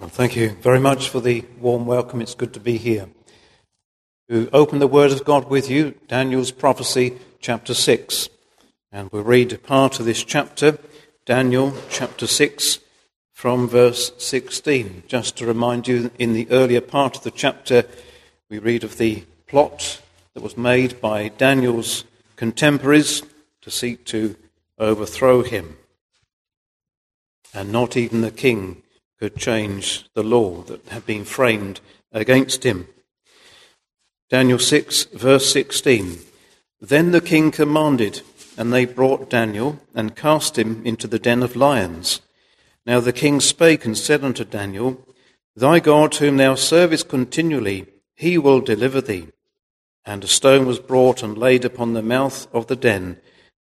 Well, thank you very much for the warm welcome. It's good to be here. To open the Word of God with you, Daniel's prophecy, chapter 6. And we'll read part of this chapter, Daniel chapter 6, from verse 16. Just to remind you, in the earlier part of the chapter, we read of the plot that was made by Daniel's contemporaries to seek to overthrow him. And not even the king could change the law that had been framed against him. Daniel 6, verse 16. Then the king commanded, and they brought Daniel and cast him into the den of lions. Now the king spake and said unto Daniel, Thy God, whom thou servest continually, he will deliver thee. And a stone was brought and laid upon the mouth of the den,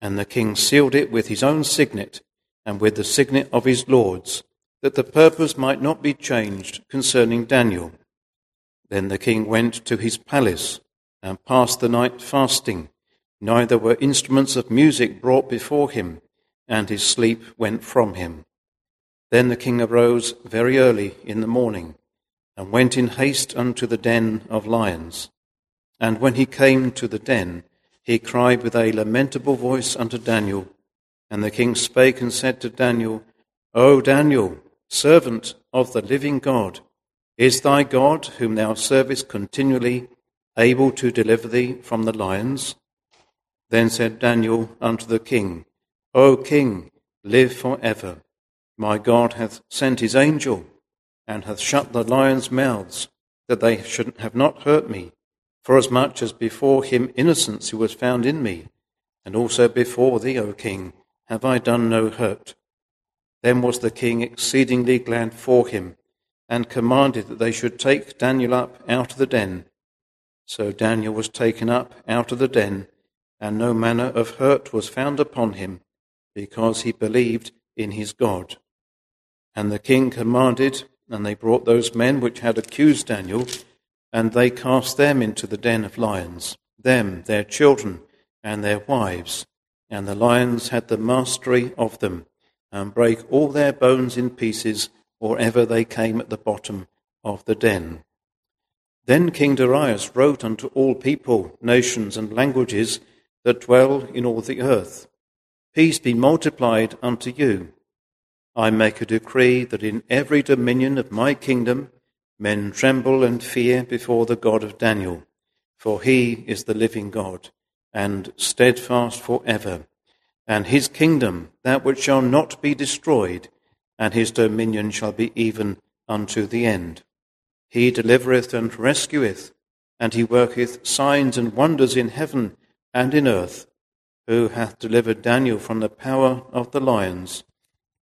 and the king sealed it with his own signet and with the signet of his lords that the purpose might not be changed concerning Daniel. Then the king went to his palace and passed the night fasting. Neither were instruments of music brought before him, and his sleep went from him. Then the king arose very early in the morning, and went in haste unto the den of lions. And when he came to the den, he cried with a lamentable voice unto Daniel. And the king spake and said to Daniel, O Daniel, servant of the living God, is thy God, whom thou servest continually, able to deliver thee from the lions? Then said Daniel unto the king, O king, live for ever. My God hath sent his angel, and hath shut the lions' mouths, that they should have not hurt me, forasmuch as before him innocence was found in me, and also before thee, O king, have I done no hurt. Then was the king exceedingly glad for him, and commanded that they should take Daniel up out of the den. So Daniel was taken up out of the den, and no manner of hurt was found upon him, because he believed in his God. And the king commanded, and they brought those men which had accused Daniel, and they cast them into the den of lions, them, their children, and their wives, and the lions had the mastery of them and break all their bones in pieces or ever they came at the bottom of the den. Then King Darius wrote unto all people, nations, and languages that dwell in all the earth Peace be multiplied unto you. I make a decree that in every dominion of my kingdom men tremble and fear before the God of Daniel, for he is the living God, and steadfast for ever and his kingdom that which shall not be destroyed, and his dominion shall be even unto the end. He delivereth and rescueth, and he worketh signs and wonders in heaven and in earth, who hath delivered Daniel from the power of the lions.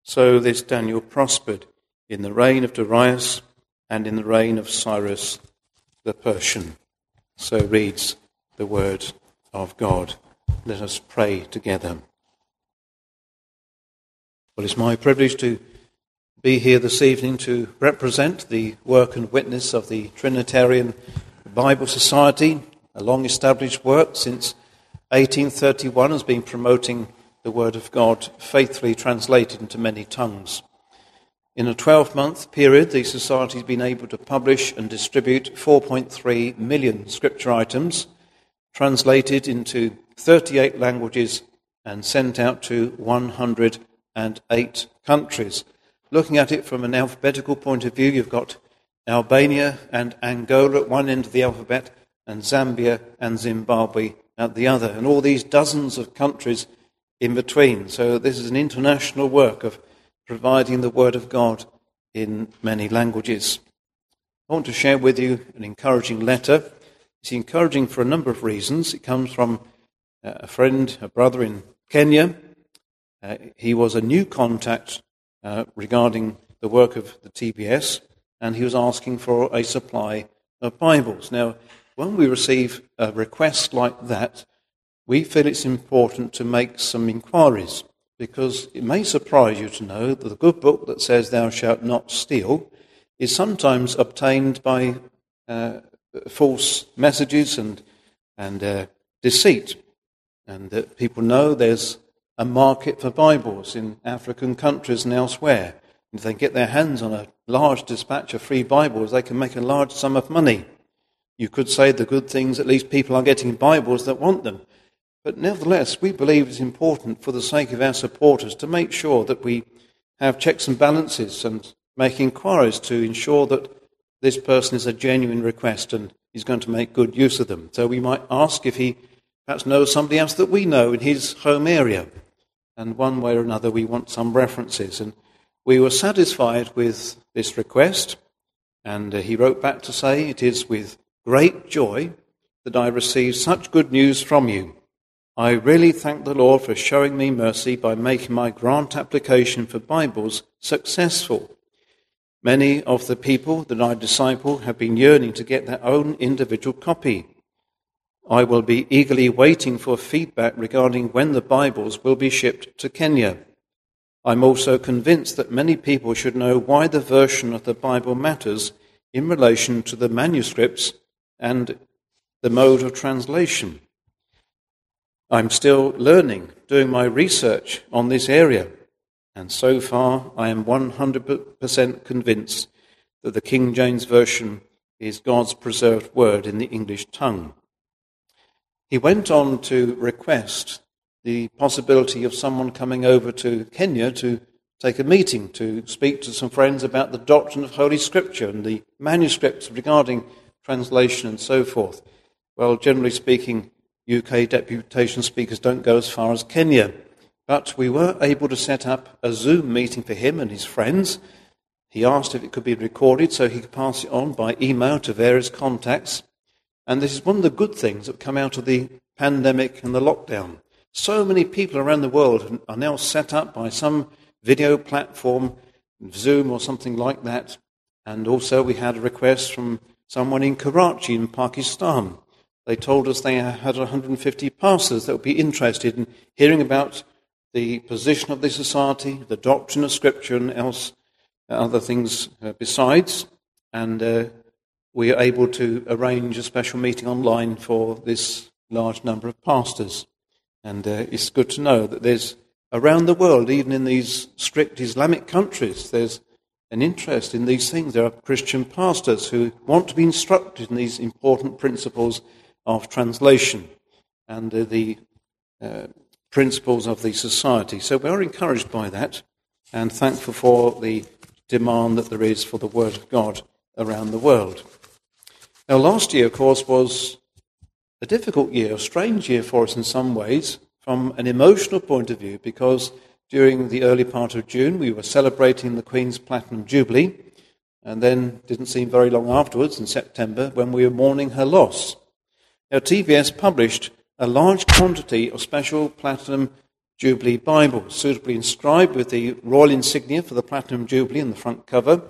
So this Daniel prospered in the reign of Darius and in the reign of Cyrus the Persian. So reads the word of God. Let us pray together. Well, it's my privilege to be here this evening to represent the work and witness of the Trinitarian Bible Society, a long established work since 1831 has been promoting the Word of God faithfully translated into many tongues. In a 12 month period, the Society has been able to publish and distribute 4.3 million scripture items, translated into 38 languages and sent out to 100 and eight countries. Looking at it from an alphabetical point of view, you've got Albania and Angola at one end of the alphabet, and Zambia and Zimbabwe at the other, and all these dozens of countries in between. So, this is an international work of providing the Word of God in many languages. I want to share with you an encouraging letter. It's encouraging for a number of reasons. It comes from uh, a friend, a brother in Kenya, uh, he was a new contact uh, regarding the work of the TBS, and he was asking for a supply of Bibles. Now, when we receive a request like that, we feel it's important to make some inquiries because it may surprise you to know that the good book that says, Thou shalt not steal, is sometimes obtained by uh, false messages and, and uh, deceit. And that people know there's a market for Bibles in African countries and elsewhere. And If they get their hands on a large dispatch of free Bibles, they can make a large sum of money. You could say the good things, at least people are getting Bibles that want them. But nevertheless, we believe it's important for the sake of our supporters to make sure that we have checks and balances and make inquiries to ensure that this person is a genuine request and he's going to make good use of them. So we might ask if he perhaps knows somebody else that we know in his home area. And one way or another, we want some references. And we were satisfied with this request. And uh, he wrote back to say, It is with great joy that I receive such good news from you. I really thank the Lord for showing me mercy by making my grant application for Bibles successful. Many of the people that I disciple have been yearning to get their own individual copy. I will be eagerly waiting for feedback regarding when the Bibles will be shipped to Kenya. I'm also convinced that many people should know why the version of the Bible matters in relation to the manuscripts and the mode of translation. I'm still learning, doing my research on this area, and so far I am 100% convinced that the King James Version is God's preserved word in the English tongue. He went on to request the possibility of someone coming over to Kenya to take a meeting to speak to some friends about the doctrine of Holy Scripture and the manuscripts regarding translation and so forth. Well, generally speaking, UK deputation speakers don't go as far as Kenya. But we were able to set up a Zoom meeting for him and his friends. He asked if it could be recorded so he could pass it on by email to various contacts. And this is one of the good things that come out of the pandemic and the lockdown. So many people around the world are now set up by some video platform, Zoom or something like that. And also, we had a request from someone in Karachi in Pakistan they told us they had 150 pastors that would be interested in hearing about the position of the society, the doctrine of Scripture, and else uh, other things uh, besides. And uh, we are able to arrange a special meeting online for this large number of pastors. And uh, it's good to know that there's around the world, even in these strict Islamic countries, there's an interest in these things. There are Christian pastors who want to be instructed in these important principles of translation and the uh, principles of the society. So we are encouraged by that and thankful for the demand that there is for the Word of God around the world. Now, last year, of course, was a difficult year, a strange year for us in some ways, from an emotional point of view, because during the early part of June we were celebrating the Queen's Platinum Jubilee, and then didn't seem very long afterwards, in September, when we were mourning her loss. Now, TBS published a large quantity of special Platinum Jubilee Bibles, suitably inscribed with the royal insignia for the Platinum Jubilee in the front cover.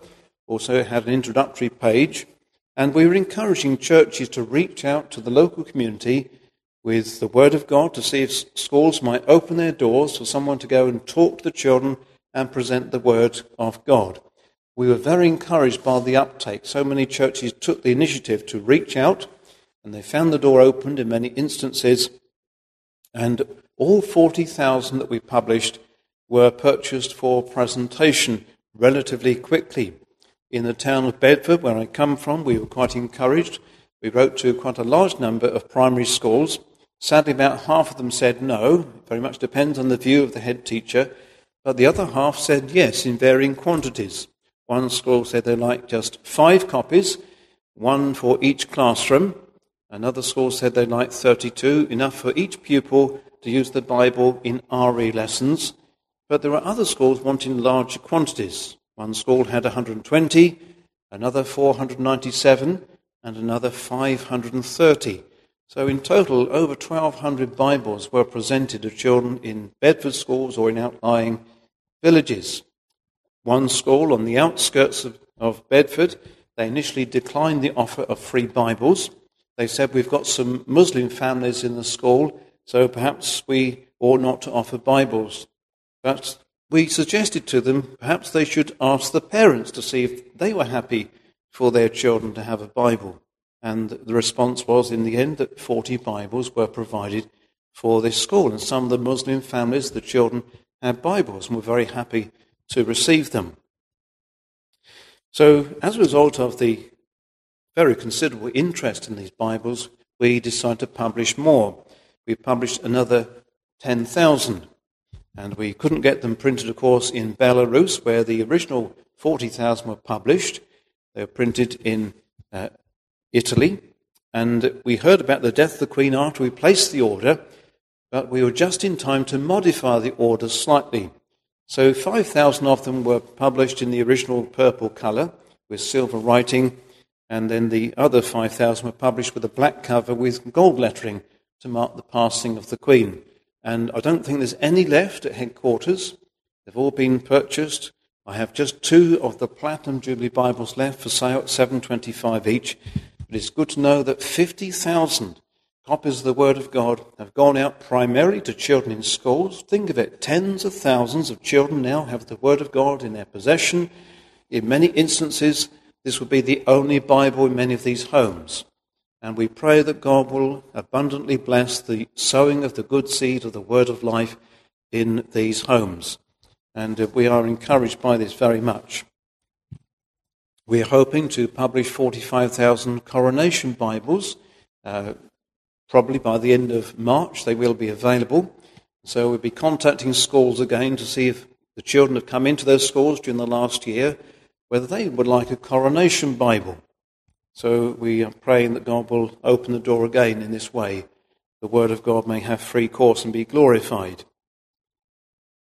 Also, had an introductory page. And we were encouraging churches to reach out to the local community with the Word of God to see if schools might open their doors for someone to go and talk to the children and present the Word of God. We were very encouraged by the uptake. So many churches took the initiative to reach out and they found the door opened in many instances, and all 40,000 that we published were purchased for presentation relatively quickly. In the town of Bedford, where I come from, we were quite encouraged. We wrote to quite a large number of primary schools. Sadly, about half of them said no. It very much depends on the view of the head teacher. But the other half said yes in varying quantities. One school said they liked just five copies, one for each classroom, Another school said they'd like 32, enough for each pupil to use the Bible in RE lessons. But there were other schools wanting larger quantities. One school had 120, another 497, and another 530. So in total, over 1,200 Bibles were presented to children in Bedford schools or in outlying villages. One school on the outskirts of, of Bedford, they initially declined the offer of free Bibles. They said, We've got some Muslim families in the school, so perhaps we ought not to offer Bibles. But we suggested to them perhaps they should ask the parents to see if they were happy for their children to have a Bible. And the response was, in the end, that 40 Bibles were provided for this school. And some of the Muslim families, the children, had Bibles and were very happy to receive them. So, as a result of the very considerable interest in these Bibles, we decided to publish more. We published another 10,000. And we couldn't get them printed, of course, in Belarus, where the original 40,000 were published. They were printed in uh, Italy. And we heard about the death of the Queen after we placed the order, but we were just in time to modify the order slightly. So 5,000 of them were published in the original purple colour with silver writing, and then the other 5,000 were published with a black cover with gold lettering to mark the passing of the Queen. And I don't think there's any left at headquarters. They've all been purchased. I have just two of the Platinum Jubilee Bibles left for sale at 7.25 each. But it's good to know that 50,000 copies of the Word of God have gone out primarily to children in schools. Think of it, tens of thousands of children now have the Word of God in their possession. In many instances, this will be the only Bible in many of these homes. And we pray that God will abundantly bless the sowing of the good seed of the word of life in these homes. And uh, we are encouraged by this very much. We are hoping to publish 45,000 coronation Bibles. Uh, probably by the end of March, they will be available. So we'll be contacting schools again to see if the children have come into those schools during the last year, whether they would like a coronation Bible. So we are praying that God will open the door again in this way. The Word of God may have free course and be glorified.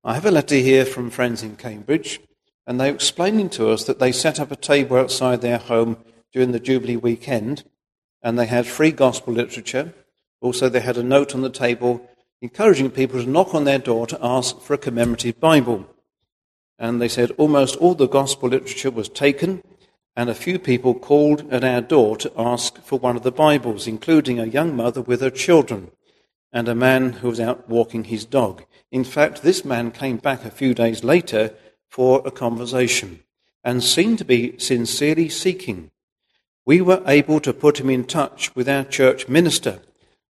I have a letter here from friends in Cambridge, and they're explaining to us that they set up a table outside their home during the Jubilee weekend, and they had free gospel literature. Also, they had a note on the table encouraging people to knock on their door to ask for a commemorative Bible. And they said almost all the gospel literature was taken, and a few people called at our door to ask for one of the Bibles, including a young mother with her children and a man who was out walking his dog. In fact, this man came back a few days later for a conversation and seemed to be sincerely seeking. We were able to put him in touch with our church minister,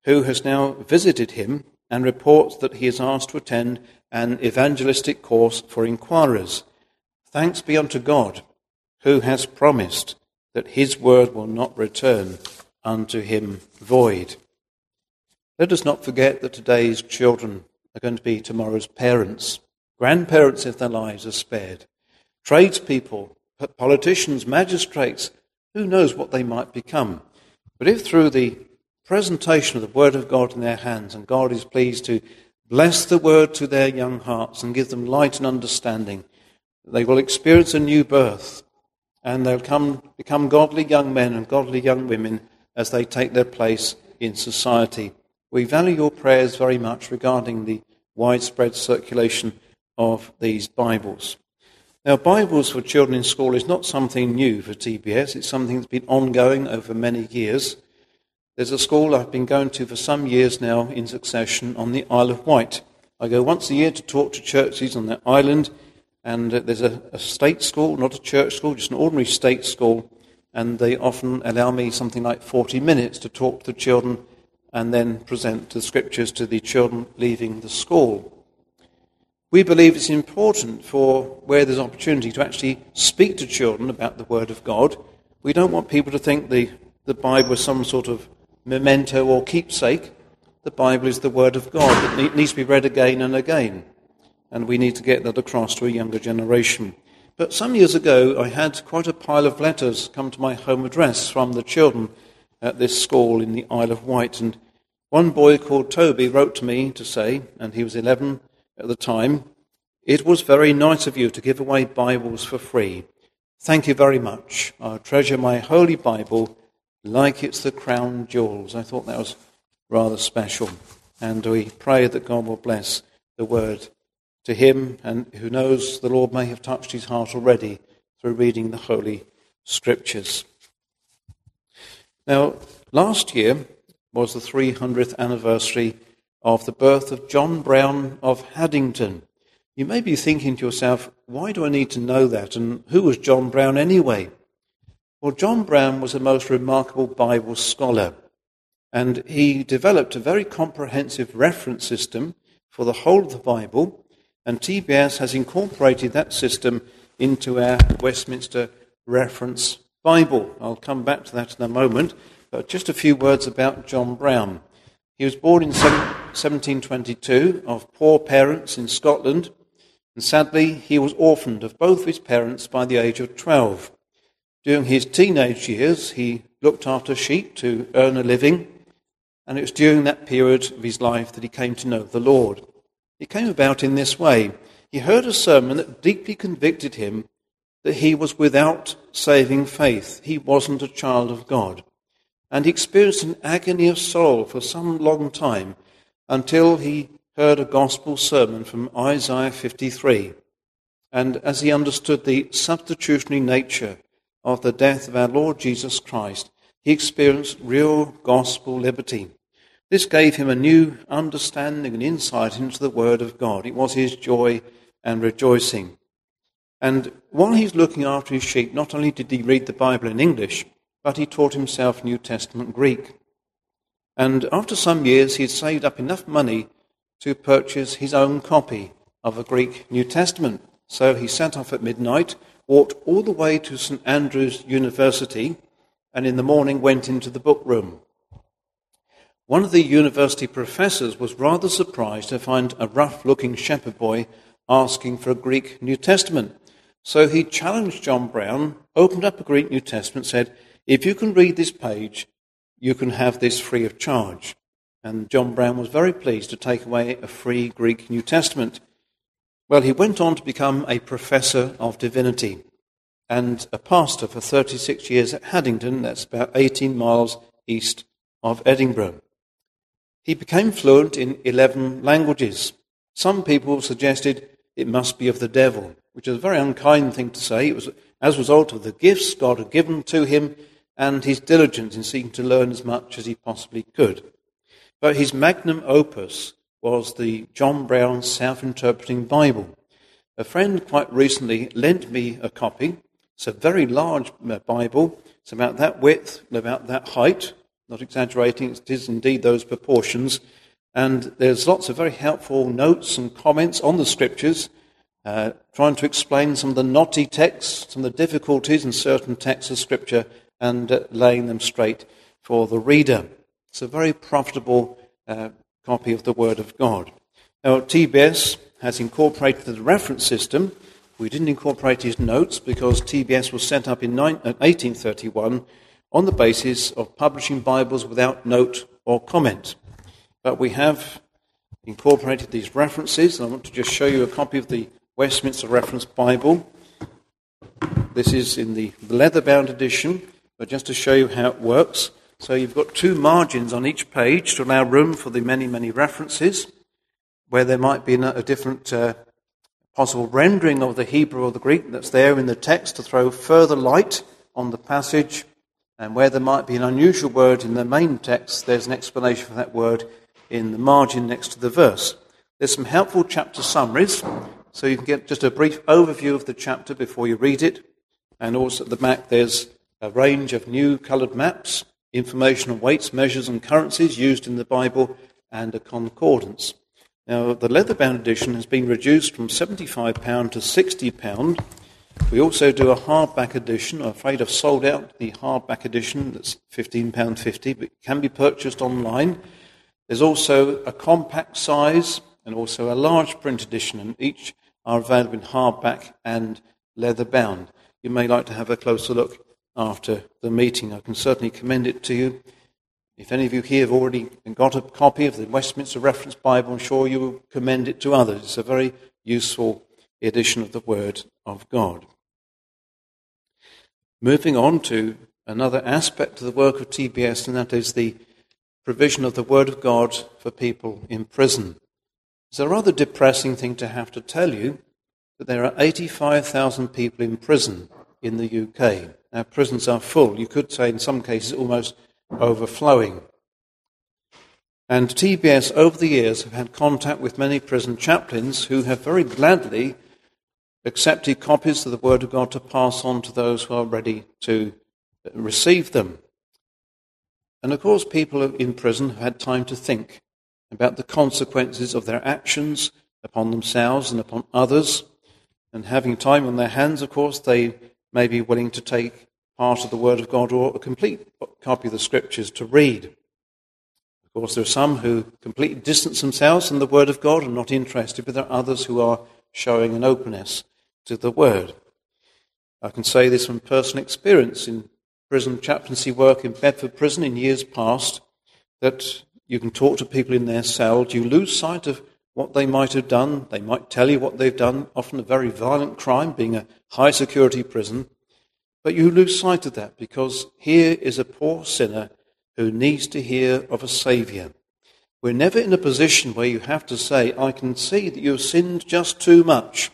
who has now visited him and reports that he is asked to attend an evangelistic course for inquirers. Thanks be unto God who has promised that his word will not return unto him void. Let us not forget that today's children are going to be tomorrow's parents, grandparents if their lives are spared, tradespeople, politicians, magistrates, who knows what they might become. But if through the presentation of the Word of God in their hands, and God is pleased to bless the Word to their young hearts and give them light and understanding, they will experience a new birth and they'll come, become godly young men and godly young women as they take their place in society. We value your prayers very much regarding the widespread circulation of these Bibles. Now, Bibles for children in school is not something new for TBS, it's something that's been ongoing over many years. There's a school I've been going to for some years now in succession on the Isle of Wight. I go once a year to talk to churches on that island and uh, there's a, a, state school, not a church school, just an ordinary state school, and they often allow me something like 40 minutes to talk to the children and then present the scriptures to the children leaving the school. We believe it's important for where there's opportunity to actually speak to children about the Word of God. We don't want people to think the, the Bible is some sort of memento or keepsake. The Bible is the Word of God. It needs to be read again and again and we need to get that across to a younger generation. But some years ago, I had quite a pile of letters come to my home address from the children at this school in the Isle of Wight. And one boy called Toby wrote to me to say, and he was 11 at the time, It was very nice of you to give away Bibles for free. Thank you very much. I treasure my Holy Bible like it's the crown jewels. I thought that was rather special. And we pray that God will bless the word to him, and who knows, the Lord may have touched his heart already through reading the Holy Scriptures. Now, last year was the 300th anniversary of the birth of John Brown of Haddington. You may be thinking to yourself, why do I need to know that? And who was John Brown anyway? Well, John Brown was a most remarkable Bible scholar, and he developed a very comprehensive reference system for the whole of the Bible and TBS has incorporated that system into our Westminster reference Bible. I'll come back to that in a moment, but just a few words about John Brown. He was born in 1722 of poor parents in Scotland, and sadly, he was orphaned of both his parents by the age of 12. During his teenage years, he looked after sheep to earn a living, and it was during that period of his life that he came to know the Lord. It came about in this way. He heard a sermon that deeply convicted him that he was without saving faith. He wasn't a child of God. And he experienced an agony of soul for some long time until he heard a gospel sermon from Isaiah 53. And as he understood the substitutionary nature of the death of our Lord Jesus Christ, he experienced real gospel liberty. This gave him a new understanding and insight into the Word of God. It was his joy and rejoicing. And while he's looking after his sheep, not only did he read the Bible in English, but he taught himself New Testament Greek. And after some years, he had saved up enough money to purchase his own copy of a Greek New Testament. So he set off at midnight, walked all the way to St. Andrew's University, and in the morning went into the book room. One of the university professors was rather surprised to find a rough looking shepherd boy asking for a Greek New Testament. So he challenged John Brown, opened up a Greek New Testament, said, If you can read this page, you can have this free of charge. And John Brown was very pleased to take away a free Greek New Testament. Well, he went on to become a professor of divinity and a pastor for 36 years at Haddington, that's about 18 miles east of Edinburgh. He became fluent in 11 languages. Some people suggested it must be of the devil, which is a very unkind thing to say. It was as a result of the gifts God had given to him and his diligence in seeking to learn as much as he possibly could. But his magnum opus was the John Brown Self Interpreting Bible. A friend quite recently lent me a copy. It's a very large uh, Bible. It's about that width, and about that height. Not exaggerating, it is indeed those proportions. And there's lots of very helpful notes and comments on the scriptures, uh, trying to explain some of the knotty texts, some of the difficulties in certain texts of scripture, and uh, laying them straight for the reader. It's a very profitable uh, copy of the Word of God. Now, TBS has incorporated the reference system. We didn't incorporate his notes because TBS was set up in 1831 uh, on the basis of publishing Bibles without note or comment. But we have incorporated these references. I want to just show you a copy of the Westminster Reference Bible. This is in the leather bound edition, but just to show you how it works. So you've got two margins on each page to allow room for the many, many references, where there might be a different uh, possible rendering of the Hebrew or the Greek that's there in the text to throw further light on the passage, and where there might be an unusual word in the main text, there's an explanation for that word in the margin next to the verse. There's some helpful chapter summaries, so you can get just a brief overview of the chapter before you read it. And also at the back, there's a range of new coloured maps information on weights, measures, and currencies used in the Bible, and a concordance. Now, the leather bound edition has been reduced from £75 to £60. We also do a hardback edition. I'm afraid I've sold out the hardback edition that's £15.50, but it can be purchased online. There's also a compact size and also a large print edition, and each are available in hardback and leather bound. You may like to have a closer look after the meeting. I can certainly commend it to you. If any of you here have already got a copy of the Westminster Reference Bible, I'm sure you will commend it to others. It's a very useful edition of the Word of God. Moving on to another aspect of the work of TBS, and that is the provision of the Word of God for people in prison. It's a rather depressing thing to have to tell you that there are 85,000 people in prison in the UK. Our prisons are full. You could say, in some cases, almost overflowing. And TBS, over the years, have had contact with many prison chaplains who have very gladly accepted copies of the Word of God to pass on to those who are ready to receive them. And of course, people in prison have had time to think about the consequences of their actions upon themselves and upon others. And having time on their hands, of course, they may be willing to take part of the Word of God or a complete copy of the Scriptures to read. Of course, there are some who completely distance themselves from the Word of God and not interested, but there are others who are showing an openness to the Word. I can say this from personal experience in prison chaplaincy work in Bedford Prison in years past that you can talk to people in their cell. You lose sight of what they might have done? They might tell you what they've done, often a very violent crime, being a high security prison. But you lose sight of that because here is a poor sinner who needs to hear of a Saviour. We're never in a position where you have to say, I can see that you've sinned just too much.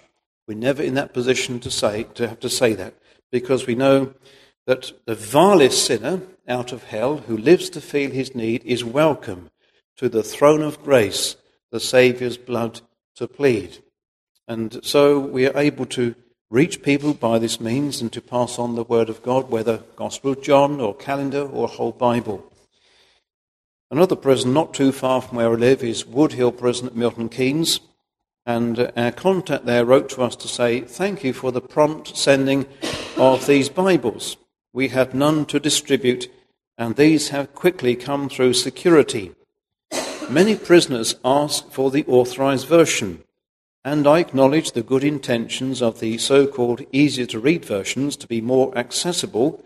We're never in that position to say, to have to say that because we know that the vilest sinner out of hell who lives to feel his need is welcome to the throne of grace, the Saviour's blood to plead. And so we are able to reach people by this means and to pass on the word of God, whether Gospel of John or calendar or whole Bible. Another prison not too far from where I live is Woodhill Prison at Milton Keynes. And our contact there wrote to us to say, Thank you for the prompt sending of these Bibles. We had none to distribute, and these have quickly come through security. Many prisoners ask for the authorized version, and I acknowledge the good intentions of the so called easier to read versions to be more accessible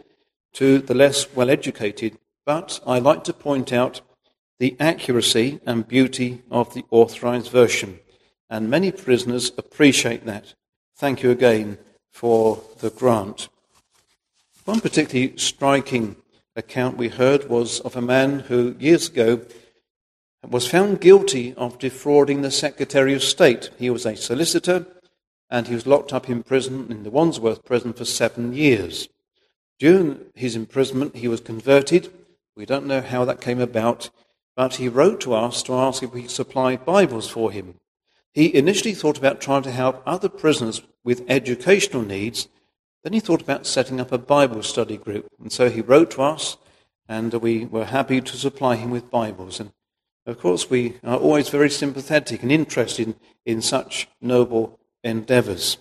to the less well educated, but I like to point out the accuracy and beauty of the authorized version, and many prisoners appreciate that. Thank you again for the grant. One particularly striking account we heard was of a man who years ago was found guilty of defrauding the Secretary of State. He was a solicitor and he was locked up in prison, in the Wandsworth prison, for seven years. During his imprisonment, he was converted. We don't know how that came about, but he wrote to us to ask if we could supply Bibles for him. He initially thought about trying to help other prisoners with educational needs then he thought about setting up a Bible study group. And so he wrote to us, and we were happy to supply him with Bibles. And of course, we are always very sympathetic and interested in, such noble endeavours.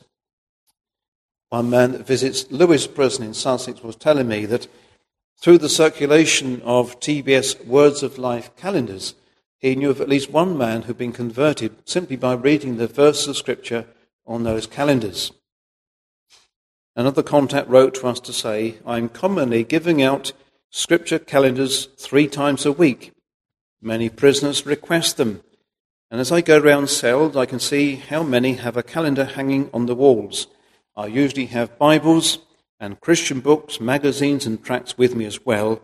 One man that visits Lewes Prison in Sussex was telling me that through the circulation of TBS Words of Life calendars, he knew of at least one man who'd been converted simply by reading the verse of Scripture on those calendars. Another contact wrote to us to say, I'm commonly giving out scripture calendars three times a week. Many prisoners request them. And as I go around cells, I can see how many have a calendar hanging on the walls. I usually have Bibles and Christian books, magazines, and tracts with me as well.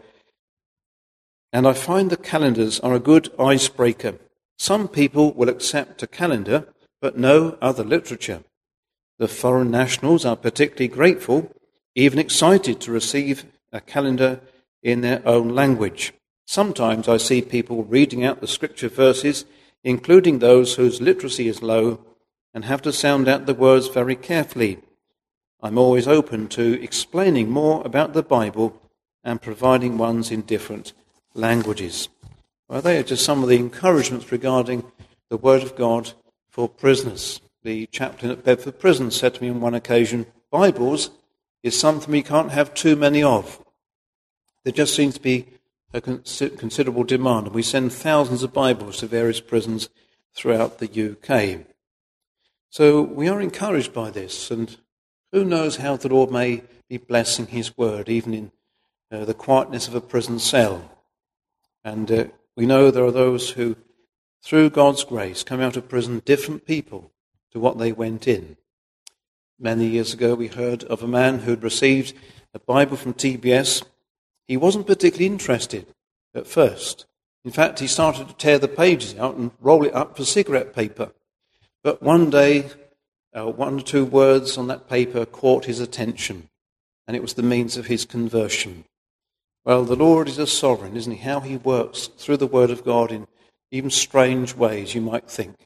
And I find the calendars are a good icebreaker. Some people will accept a calendar, but no other literature. The foreign nationals are particularly grateful, even excited to receive a calendar in their own language. Sometimes I see people reading out the scripture verses, including those whose literacy is low, and have to sound out the words very carefully. I'm always open to explaining more about the Bible and providing ones in different languages. Well, they are just some of the encouragements regarding the Word of God for prisoners the chaplain at Bedford Prison said to me on one occasion, Bibles is something we can't have too many of. There just seems to be a considerable demand, and we send thousands of Bibles to various prisons throughout the UK. So we are encouraged by this, and who knows how the Lord may be blessing His word, even in uh, the quietness of a prison cell. And uh, we know there are those who, through God's grace, come out of prison different people to what they went in. Many years ago, we heard of a man who had received a Bible from TBS. He wasn't particularly interested at first. In fact, he started to tear the pages out and roll it up for cigarette paper. But one day, uh, one or two words on that paper caught his attention, and it was the means of his conversion. Well, the Lord is a sovereign, isn't he? How he works through the Word of God in even strange ways, you might think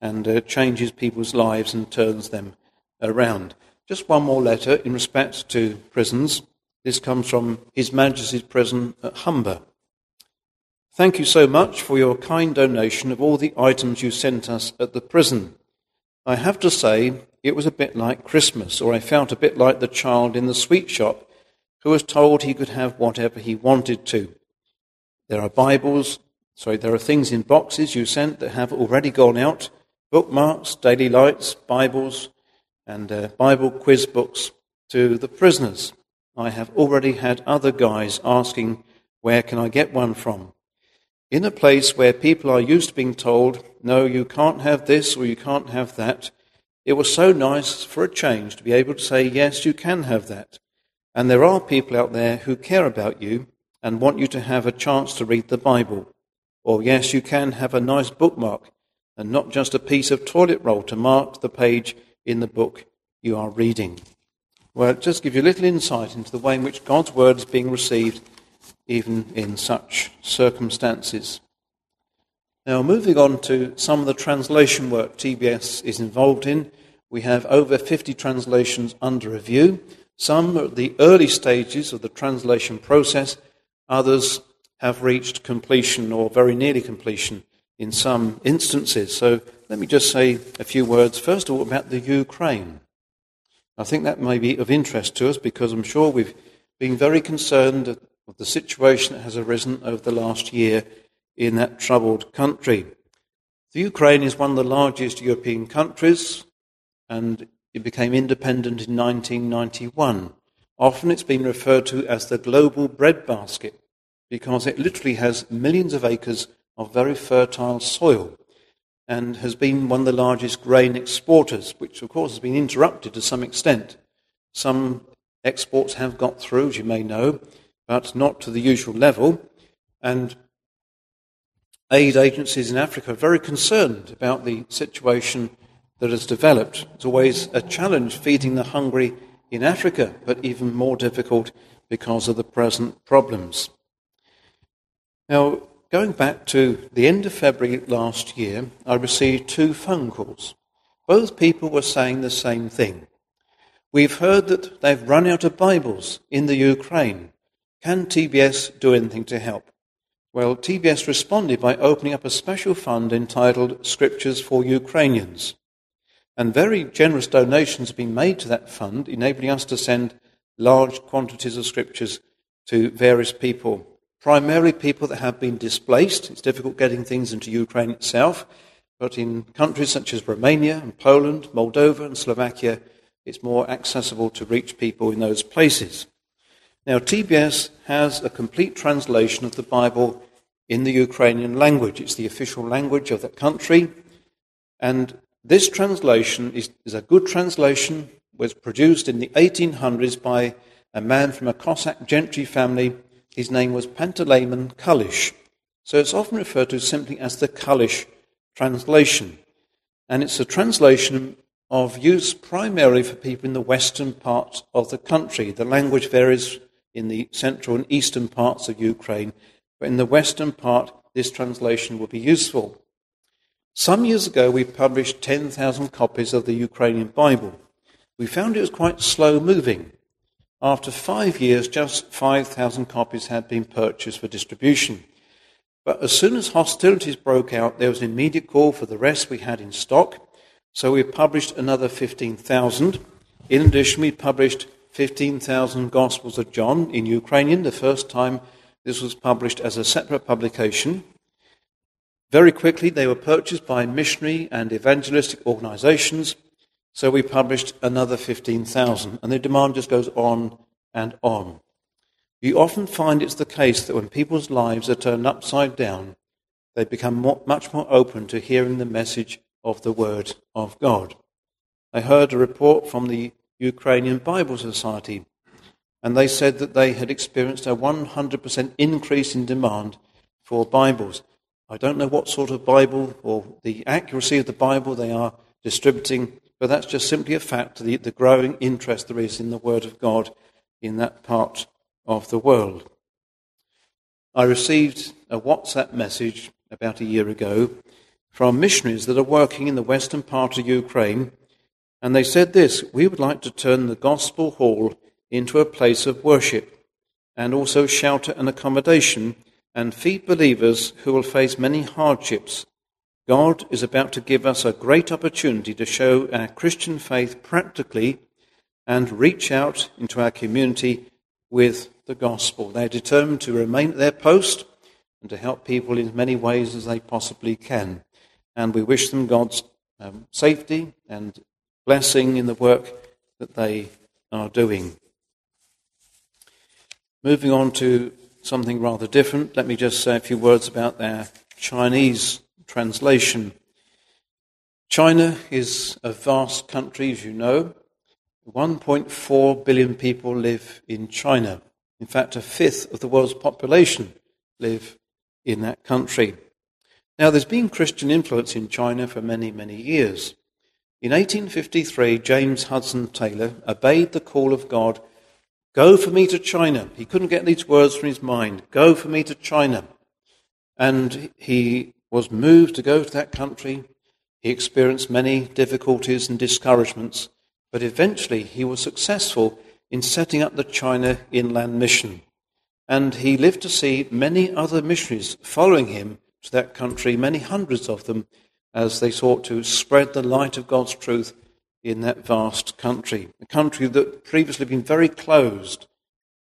and uh, changes people's lives and turns them around. Just one more letter in respect to prisons. This comes from His Majesty's Prison at Humber. Thank you so much for your kind donation of all the items you sent us at the prison. I have to say, it was a bit like Christmas, or I felt a bit like the child in the sweet shop who was told he could have whatever he wanted to. There are Bibles, sorry, there are things in boxes you sent that have already gone out bookmarks, daily lights, Bibles, and uh, Bible quiz books to the prisoners. I have already had other guys asking, Where can I get one from? In a place where people are used to being told, No, you can't have this or you can't have that, it was so nice for a change to be able to say, Yes, you can have that. And there are people out there who care about you and want you to have a chance to read the Bible. Or, yes, you can have a nice bookmark and not just a piece of toilet roll to mark the page in the book you are reading. Well, just give you a little insight into the way in which God's word is being received even in such circumstances. Now, moving on to some of the translation work TBS is involved in, we have over 50 translations under review. Some are at the early stages of the translation process, others have reached completion or very nearly completion in some instances. So let me just say a few words, first of all, about the Ukraine. I think that may be of interest to us because I'm sure we've been very concerned of the situation that has arisen over the last year in that troubled country. The Ukraine is one of the largest European countries and it became independent in 1991. Often it's been referred to as the global breadbasket because it literally has millions of acres of very fertile soil and has been one of the largest grain exporters, which of course has been interrupted to some extent. Some exports have got through, as you may know, but not to the usual level. And aid agencies in Africa are very concerned about the situation that has developed. It's always a challenge feeding the hungry in Africa, but even more difficult because of the present problems. Now, Going back to the end of February last year, I received two phone calls. Both people were saying the same thing. We've heard that they've run out of Bibles in the Ukraine. Can TBS do anything to help? Well, TBS responded by opening up a special fund entitled Scriptures for Ukrainians. And very generous donations have been made to that fund, enabling us to send large quantities of scriptures to various people primarily people that have been displaced. It's difficult getting things into Ukraine itself, but in countries such as Romania and Poland, Moldova and Slovakia, it's more accessible to reach people in those places. Now, TBS has a complete translation of the Bible in the Ukrainian language. It's the official language of that country. And this translation is, is a good translation, was produced in the 1800s by a man from a Cossack gentry family his name was Panteleimon Kulish. So it's often referred to simply as the Kulish translation. And it's a translation of use primarily for people in the western part of the country. The language varies in the central and eastern parts of Ukraine, but in the western part, this translation will be useful. Some years ago, we published 10,000 copies of the Ukrainian Bible. We found it was quite slow moving. After five years, just 5,000 copies had been purchased for distribution. But as soon as hostilities broke out, there was an immediate call for the rest we had in stock. So we published another 15,000. In addition, we published 15,000 Gospels of John in Ukrainian, the first time this was published as a separate publication. Very quickly, they were purchased by missionary and evangelistic organizations so we published another 15,000, and the demand just goes on and on. You often find it's the case that when people's lives are turned upside down, they become more, much more open to hearing the message of the Word of God. I heard a report from the Ukrainian Bible Society, and they said that they had experienced a 100% increase in demand for Bibles. I don't know what sort of Bible or the accuracy of the Bible they are distributing, but that's just simply a fact, the, the growing interest there is in the Word of God in that part of the world. I received a WhatsApp message about a year ago from missionaries that are working in the western part of Ukraine, and they said this We would like to turn the Gospel Hall into a place of worship and also shelter and accommodation and feed believers who will face many hardships God is about to give us a great opportunity to show our Christian faith practically and reach out into our community with the gospel. They're determined to remain at their post and to help people in as many ways as they possibly can. And we wish them God's um, safety and blessing in the work that they are doing. Moving on to something rather different, let me just say a few words about their Chinese translation. China is a vast country, as you know. 1.4 billion people live in China. In fact, a fifth of the world's population live in that country. Now, there's been Christian influence in China for many, many years. In 1853, James Hudson Taylor obeyed the call of God Go for me to China. He couldn't get these words from his mind. Go for me to China. And he was moved to go to that country. He experienced many difficulties and discouragements, but eventually he was successful in setting up the China Inland Mission. And he lived to see many other missionaries following him to that country, many hundreds of them, as they sought to spread the light of God's truth in that vast country, a country that previously been very closed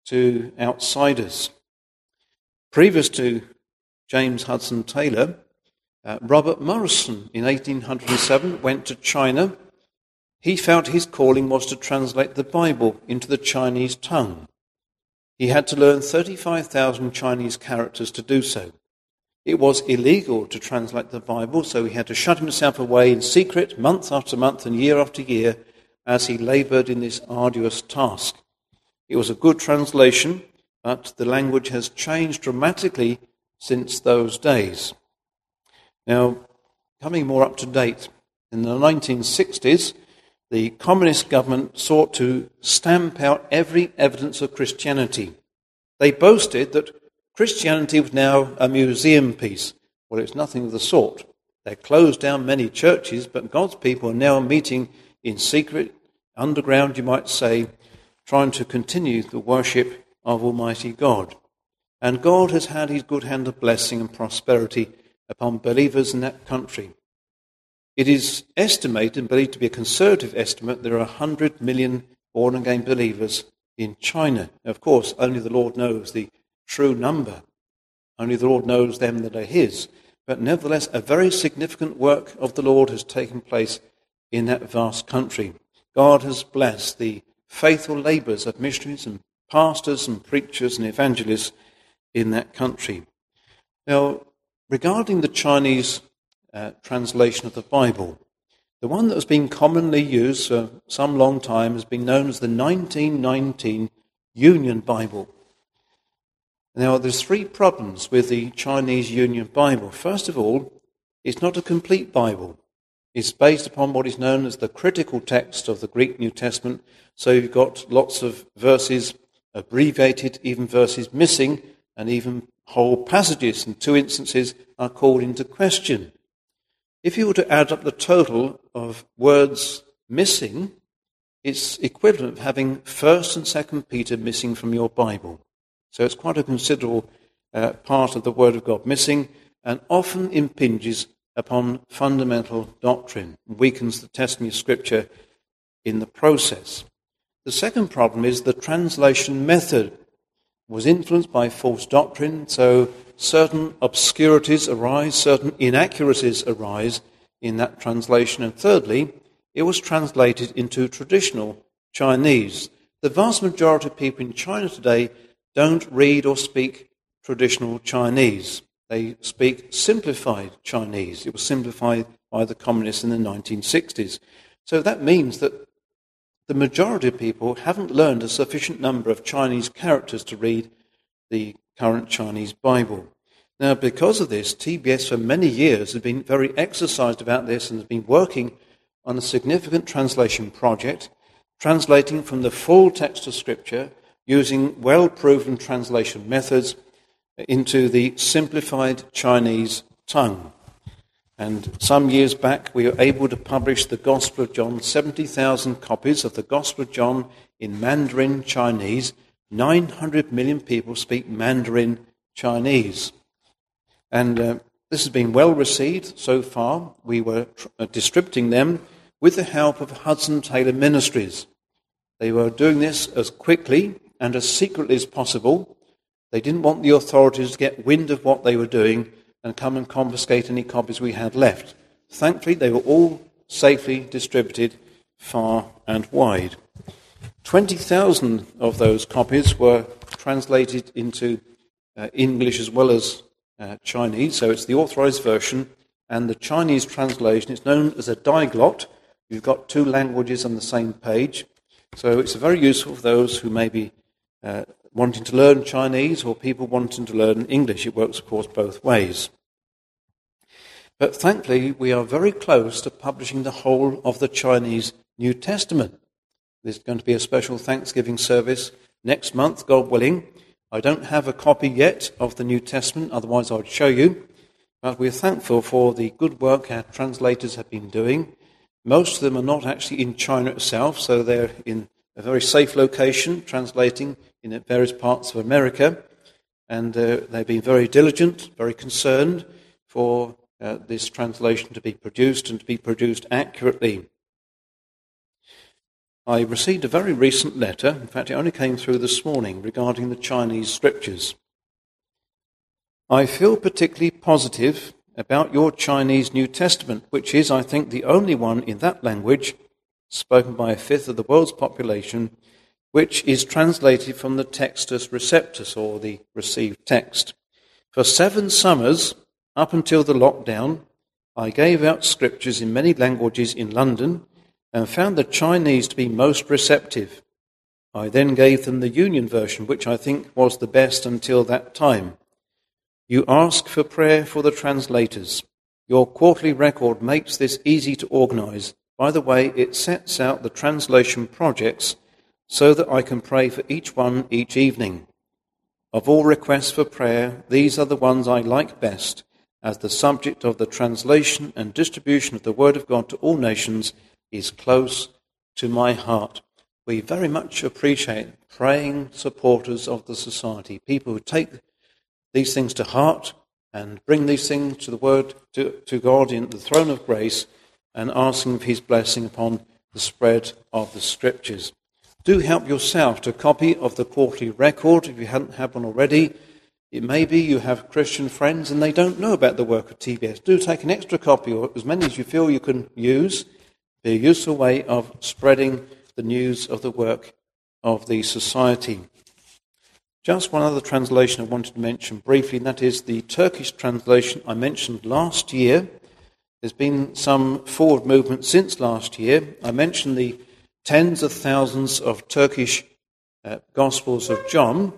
to outsiders. Previous to James Hudson Taylor, uh, Robert Morrison in 1807 went to China. He felt his calling was to translate the Bible into the Chinese tongue. He had to learn 35,000 Chinese characters to do so. It was illegal to translate the Bible, so he had to shut himself away in secret month after month and year after year as he labored in this arduous task. It was a good translation, but the language has changed dramatically since those days. Now, coming more up to date, in the 1960s, the communist government sought to stamp out every evidence of Christianity. They boasted that Christianity was now a museum piece. Well, it's nothing of the sort. They closed down many churches, but God's people are now meeting in secret, underground, you might say, trying to continue the worship of Almighty God. And God has had his good hand of blessing and prosperity upon believers in that country. It is estimated and believed to be a conservative estimate there are 100 million born again believers in China. Of course, only the Lord knows the true number. Only the Lord knows them that are His. But nevertheless, a very significant work of the Lord has taken place in that vast country. God has blessed the faithful labours of missionaries and pastors and preachers and evangelists in that country. Now, regarding the Chinese uh, translation of the Bible, the one that has been commonly used for some long time has been known as the 1919 Union Bible. Now, there's three problems with the Chinese Union Bible. First of all, it's not a complete Bible. It's based upon what is known as the critical text of the Greek New Testament. So you've got lots of verses abbreviated, even verses missing, and even whole passages in two instances are called into question. If you were to add up the total of words missing, it's equivalent of having 1st and 2nd Peter missing from your Bible. So it's quite a considerable uh, part of the Word of God missing and often impinges upon fundamental doctrine, weakens the testimony of Scripture in the process. The second problem is the translation method was influenced by false doctrine, so certain obscurities arise, certain inaccuracies arise in that translation. And thirdly, it was translated into traditional Chinese. The vast majority of people in China today don't read or speak traditional Chinese. They speak simplified Chinese. It was simplified by the communists in the 1960s. So that means that the majority of people haven't learned a sufficient number of Chinese characters to read the current Chinese Bible. Now, because of this, TBS for many years has been very exercised about this and has been working on a significant translation project, translating from the full text of Scripture using well proven translation methods into the simplified Chinese tongue. And some years back, we were able to publish the Gospel of John, 70,000 copies of the Gospel of John in Mandarin Chinese. 900 million people speak Mandarin Chinese. And uh, This has been well received so far. We were tr- uh, distributing them with the help of Hudson Taylor Ministries. They were doing this as quickly and as secretly as possible. They didn't want the authorities to get wind of what they were doing and come and confiscate any copies we had left. Thankfully, they were all safely distributed far and wide. 20,000 of those copies were translated into uh, English as well as uh, Chinese, so it's the authorized version, and the Chinese translation is known as a diglot. You've got two languages on the same page, so it's very useful for those who may be uh, wanting to learn Chinese or people wanting to learn English. It works, of course, both ways. But thankfully, we are very close to publishing the whole of the Chinese New Testament. There's going to be a special Thanksgiving service next month, God willing. I don't have a copy yet of the New Testament, otherwise, I'd show you. But we're thankful for the good work our translators have been doing. Most of them are not actually in China itself, so they're in a very safe location, translating in various parts of America. And uh, they've been very diligent, very concerned for uh, this translation to be produced and to be produced accurately. I received a very recent letter, in fact, it only came through this morning, regarding the Chinese scriptures. I feel particularly positive about your Chinese New Testament, which is, I think, the only one in that language spoken by a fifth of the world's population, which is translated from the Textus Receptus, or the received text. For seven summers, up until the lockdown, I gave out scriptures in many languages in London and found the Chinese to be most receptive. I then gave them the Union version, which I think was the best until that time. You ask for prayer for the translators. Your quarterly record makes this easy to organize. By the way, it sets out the translation projects so that I can pray for each one each evening. Of all requests for prayer, these are the ones I like best, as the subject of the translation and distribution of the Word of God to all nations is close to my heart. We very much appreciate praying supporters of the society, people who take these things to heart and bring these things to the Word, to, to God in the throne of grace and asking for His blessing upon the spread of the Scriptures. Do help yourself to a copy of the quarterly record if you haven't had one already. It may be you have Christian friends and they don't know about the work of TBS. Do take an extra copy or as many as you feel you can use be a useful way of spreading the news of the work of the society. Just one other translation I wanted to mention briefly, and that is the Turkish translation I mentioned last year. There's been some forward movement since last year. I mentioned the tens of thousands of Turkish uh, Gospels of John,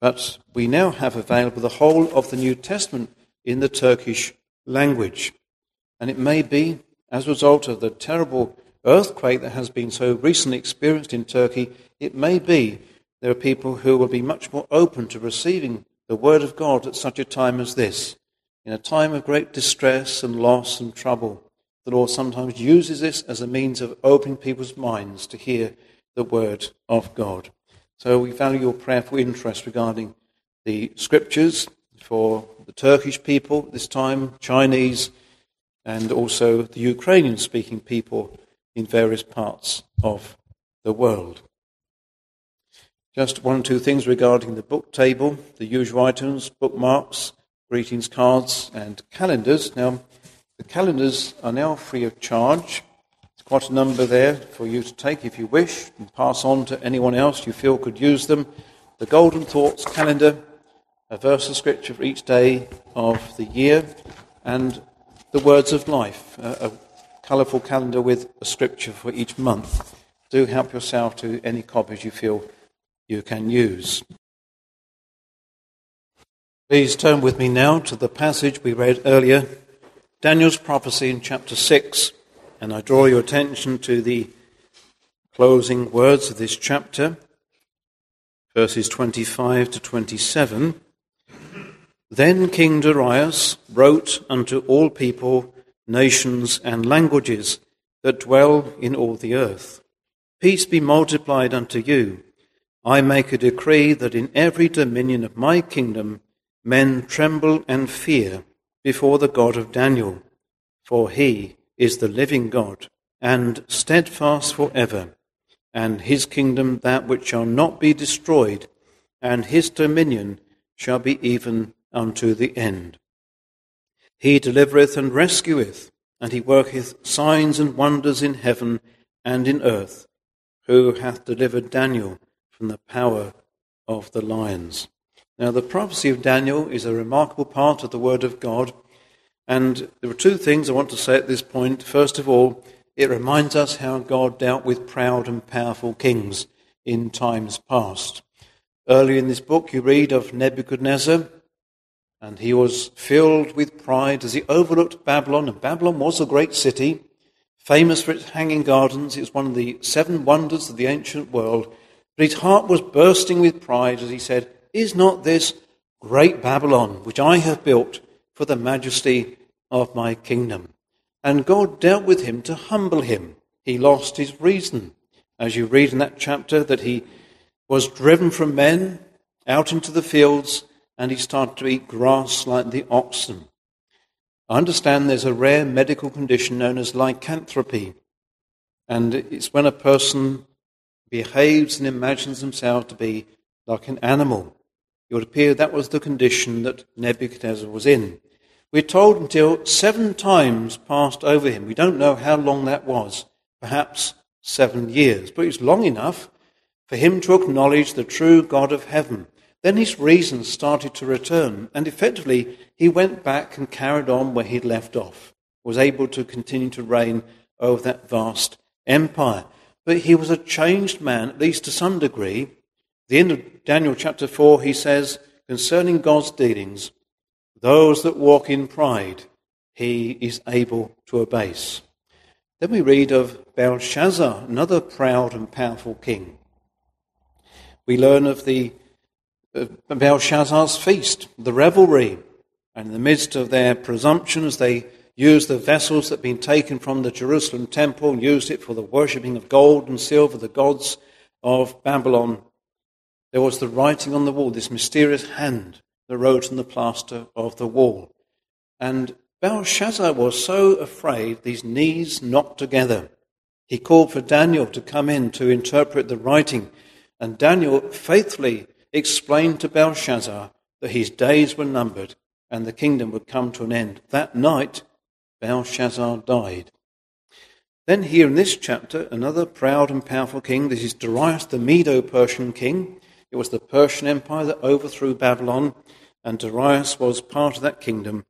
but we now have available the whole of the New Testament in the Turkish language. And it may be as a result of the terrible earthquake that has been so recently experienced in Turkey, it may be there are people who will be much more open to receiving the Word of God at such a time as this. In a time of great distress and loss and trouble, the Lord sometimes uses this as a means of opening people's minds to hear the Word of God. So we value your prayerful interest regarding the Scriptures for the Turkish people this time, Chinese, and also the Ukrainian speaking people in various parts of the world. Just one or two things regarding the book table, the usual items, bookmarks, greetings cards, and calendars. Now, the calendars are now free of charge. There's quite a number there for you to take if you wish and pass on to anyone else you feel could use them. The Golden Thoughts calendar, a verse of scripture for each day of the year, and the words of life, a, a colourful calendar with a scripture for each month. Do help yourself to any copies you feel you can use. Please turn with me now to the passage we read earlier, Daniel's prophecy in chapter 6, and I draw your attention to the closing words of this chapter, verses 25 to 27. Then King Darius wrote unto all people, nations, and languages that dwell in all the earth Peace be multiplied unto you. I make a decree that in every dominion of my kingdom men tremble and fear, before the God of Daniel, for he is the living God, and steadfast for ever, and his kingdom that which shall not be destroyed, and his dominion shall be even unto the end. He delivereth and rescueth, and he worketh signs and wonders in heaven and in earth, who hath delivered Daniel from the power of the lions. Now, the prophecy of Daniel is a remarkable part of the Word of God. And there are two things I want to say at this point. First of all, it reminds us how God dealt with proud and powerful kings in times past. Early in this book, you read of Nebuchadnezzar, and he was filled with pride as he overlooked Babylon. And Babylon was a great city, famous for its hanging gardens. It was one of the seven wonders of the ancient world. But his heart was bursting with pride as he said, Is not this great Babylon, which I have built for the majesty of my kingdom? And God dealt with him to humble him. He lost his reason. As you read in that chapter, that he was driven from men out into the fields and he started to eat grass like the oxen. I understand there's a rare medical condition known as lycanthropy, and it's when a person behaves and imagines himself to be like an animal. It would appear that was the condition that Nebuchadnezzar was in. We're told until seven times passed over him. We don't know how long that was, perhaps seven years, but it's long enough for him to acknowledge the true God of heaven. Then his reason started to return, and effectively he went back and carried on where he'd left off, was able to continue to reign over that vast empire. But he was a changed man, at least to some degree. The end of Daniel chapter 4, he says, concerning God's dealings, those that walk in pride, he is able to abase. Then we read of Belshazzar, another proud and powerful king. We learn of the Belshazzar's feast, the revelry, and in the midst of their presumptions, they used the vessels that had been taken from the Jerusalem temple and used it for the worshipping of gold and silver, the gods of Babylon. There was the writing on the wall, this mysterious hand that wrote on the plaster of the wall. And Belshazzar was so afraid, these knees knocked together. He called for Daniel to come in to interpret the writing, and Daniel faithfully explained to Belshazzar that his days were numbered and the kingdom would come to an end. That night, Belshazzar died. Then, here in this chapter, another proud and powerful king. This is Darius, the Medo Persian king. It was the Persian Empire that overthrew Babylon, and Darius was part of that kingdom.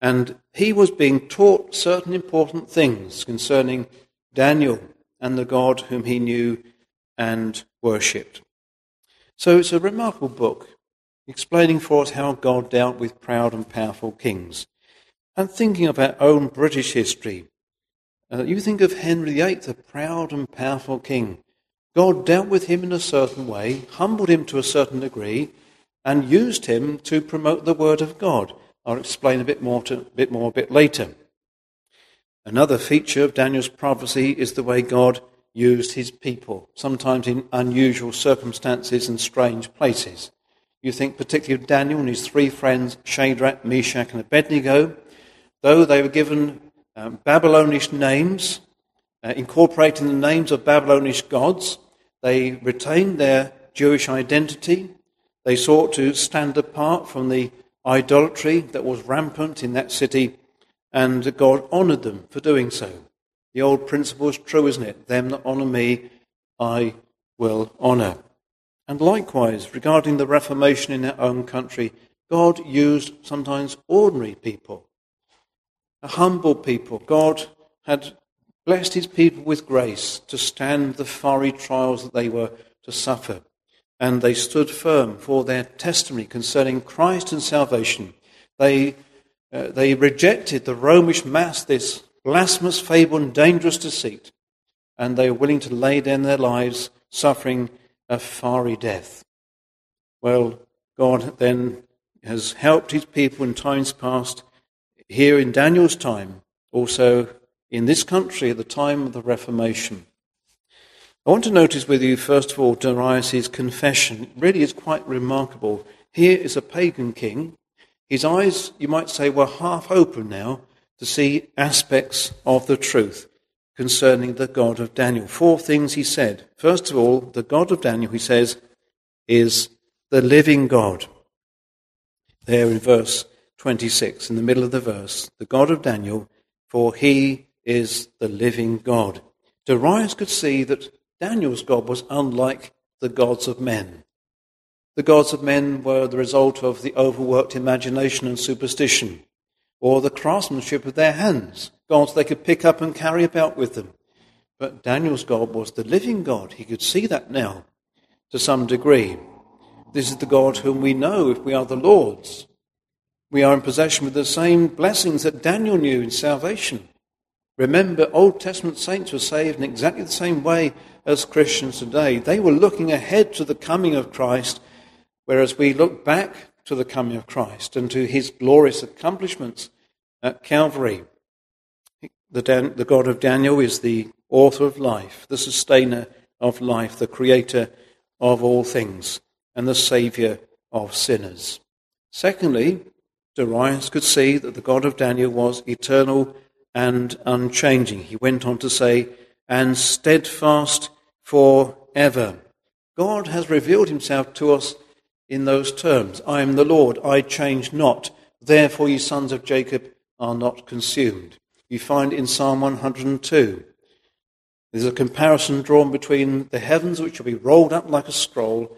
And he was being taught certain important things concerning Daniel and the God whom he knew and worshipped. So it's a remarkable book explaining for us how God dealt with proud and powerful kings. And thinking of our own British history, uh, you think of Henry VIII, the proud and powerful king. God dealt with him in a certain way, humbled him to a certain degree, and used him to promote the word of God. I'll explain a bit more, to, bit more a bit later. Another feature of Daniel's prophecy is the way God used his people, sometimes in unusual circumstances and strange places. You think particularly of Daniel and his three friends, Shadrach, Meshach, and Abednego. Though they were given um, Babylonish names, uh, incorporating the names of Babylonish gods, they retained their Jewish identity. They sought to stand apart from the idolatry that was rampant in that city, and God honored them for doing so. The old principle is true, isn't it? Them that honour me, I will honour. And likewise, regarding the Reformation in their own country, God used sometimes ordinary people, a humble people. God had blessed his people with grace to stand the fiery trials that they were to suffer. And they stood firm for their testimony concerning Christ and salvation. They, uh, they rejected the Romish mass, this blasphemous fable and dangerous deceit, and they were willing to lay down their lives suffering a fiery death. Well, God then has helped his people in times past, here in Daniel's time, also in this country at the time of the Reformation. I want to notice with you, first of all, Darius' confession. It really is quite remarkable. Here is a pagan king. His eyes, you might say, were half open now to see aspects of the truth concerning the God of Daniel. Four things he said. First of all, the God of Daniel, he says, is the living God. There in verse 26, in the middle of the verse, the God of Daniel, for he is the living God. Darius could see that Daniel's God was unlike the gods of men. The gods of men were the result of the overworked imagination and superstition, or the craftsmanship of their hands, gods they could pick up and carry about with them. But Daniel's God was the living God. He could see that now to some degree. This is the God whom we know if we are the Lord's. We are in possession of the same blessings that Daniel knew in salvation. Remember, Old Testament saints were saved in exactly the same way as Christians today. They were looking ahead to the coming of Christ, whereas we look back to the coming of Christ and to his glorious accomplishments at Calvary. The, Dan- the God of Daniel is the author of life, the sustainer of life, the creator of all things, and the saviour of sinners. Secondly, Darius could see that the God of Daniel was eternal and unchanging. He went on to say, and steadfast forever. God has revealed himself to us in those terms. I am the Lord, I change not. Therefore, ye sons of Jacob are not consumed. You find in Psalm 102. There's a comparison drawn between the heavens, which will be rolled up like a scroll,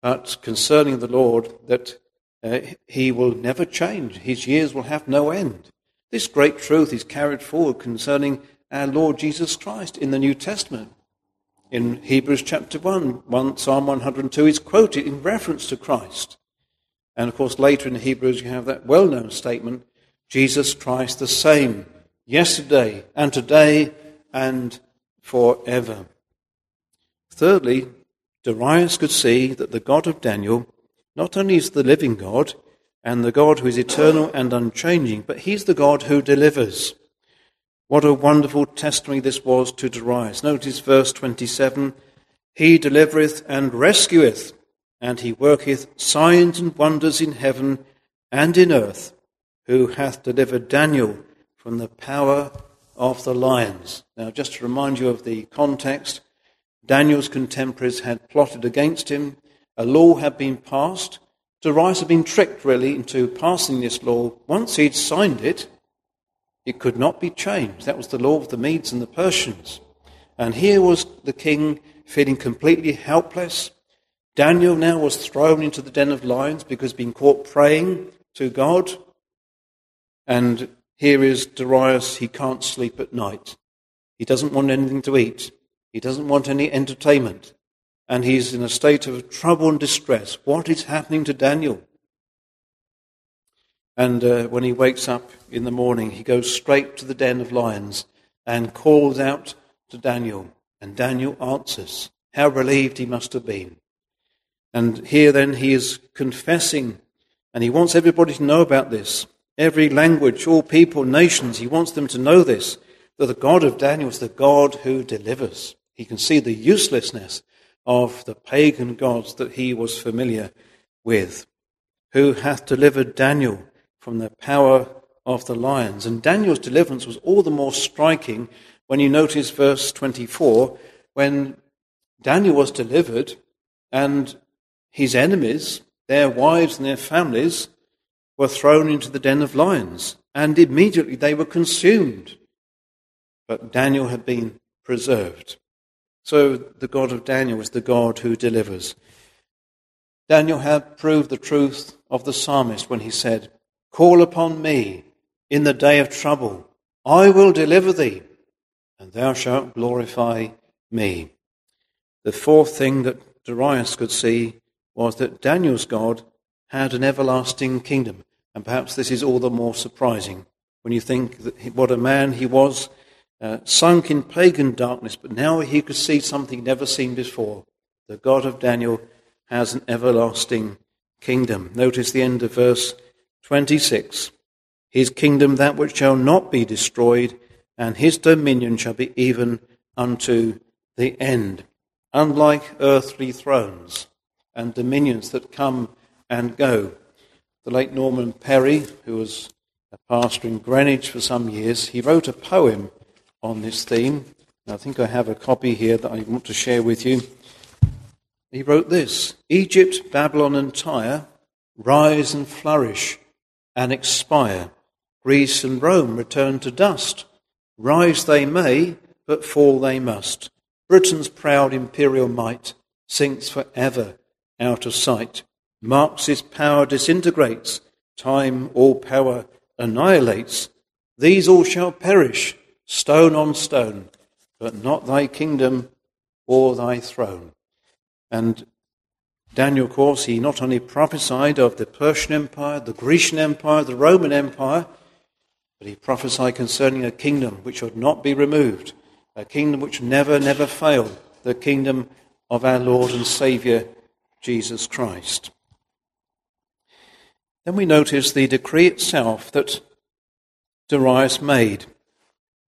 but concerning the Lord, that uh, he will never change. His years will have no end. This great truth is carried forward concerning our Lord Jesus Christ in the New Testament. In Hebrews chapter 1, 1 Psalm 102 is quoted in reference to Christ. And of course, later in Hebrews, you have that well known statement Jesus Christ the same, yesterday and today and forever. Thirdly, Darius could see that the God of Daniel not only is the living God and the God who is eternal and unchanging, but he's the God who delivers. What a wonderful testimony this was to Darius. Notice verse 27 He delivereth and rescueth, and he worketh signs and wonders in heaven and in earth, who hath delivered Daniel from the power of the lions. Now, just to remind you of the context, Daniel's contemporaries had plotted against him. A law had been passed. Darius had been tricked, really, into passing this law. Once he'd signed it, it could not be changed. That was the law of the Medes and the Persians. And here was the king feeling completely helpless. Daniel now was thrown into the den of lions because he'd been caught praying to God. And here is Darius, he can't sleep at night. He doesn't want anything to eat. He doesn't want any entertainment. And he's in a state of trouble and distress. What is happening to Daniel? And uh, when he wakes up in the morning, he goes straight to the den of lions and calls out to Daniel. And Daniel answers. How relieved he must have been. And here then he is confessing, and he wants everybody to know about this. Every language, all people, nations, he wants them to know this that the God of Daniel is the God who delivers. He can see the uselessness of the pagan gods that he was familiar with. Who hath delivered Daniel from the power of the lions. And Daniel's deliverance was all the more striking when you notice verse 24, when Daniel was delivered and his enemies, their wives and their families, were thrown into the den of lions, and immediately they were consumed. But Daniel had been preserved. So the God of Daniel is the God who delivers. Daniel had proved the truth of the psalmist when he said, Call upon me in the day of trouble. I will deliver thee, and thou shalt glorify me. The fourth thing that Darius could see was that Daniel's God had an everlasting kingdom. And perhaps this is all the more surprising when you think what a man he was, uh, sunk in pagan darkness, but now he could see something never seen before. The God of Daniel has an everlasting kingdom. Notice the end of verse 26 His kingdom that which shall not be destroyed, and his dominion shall be even unto the end. Unlike earthly thrones and dominions that come and go, the late Norman Perry, who was a pastor in Greenwich for some years, he wrote a poem on this theme. I think I have a copy here that I want to share with you. He wrote this Egypt, Babylon, and Tyre rise and flourish and expire. Greece and Rome return to dust. Rise they may, but fall they must. Britain's proud imperial might sinks for ever out of sight. Marx's power disintegrates. Time all power annihilates. These all shall perish stone on stone, but not thy kingdom or thy throne. And Daniel, of course, he not only prophesied of the Persian Empire, the Grecian Empire, the Roman Empire, but he prophesied concerning a kingdom which would not be removed, a kingdom which never, never failed, the kingdom of our Lord and Saviour, Jesus Christ. Then we notice the decree itself that Darius made.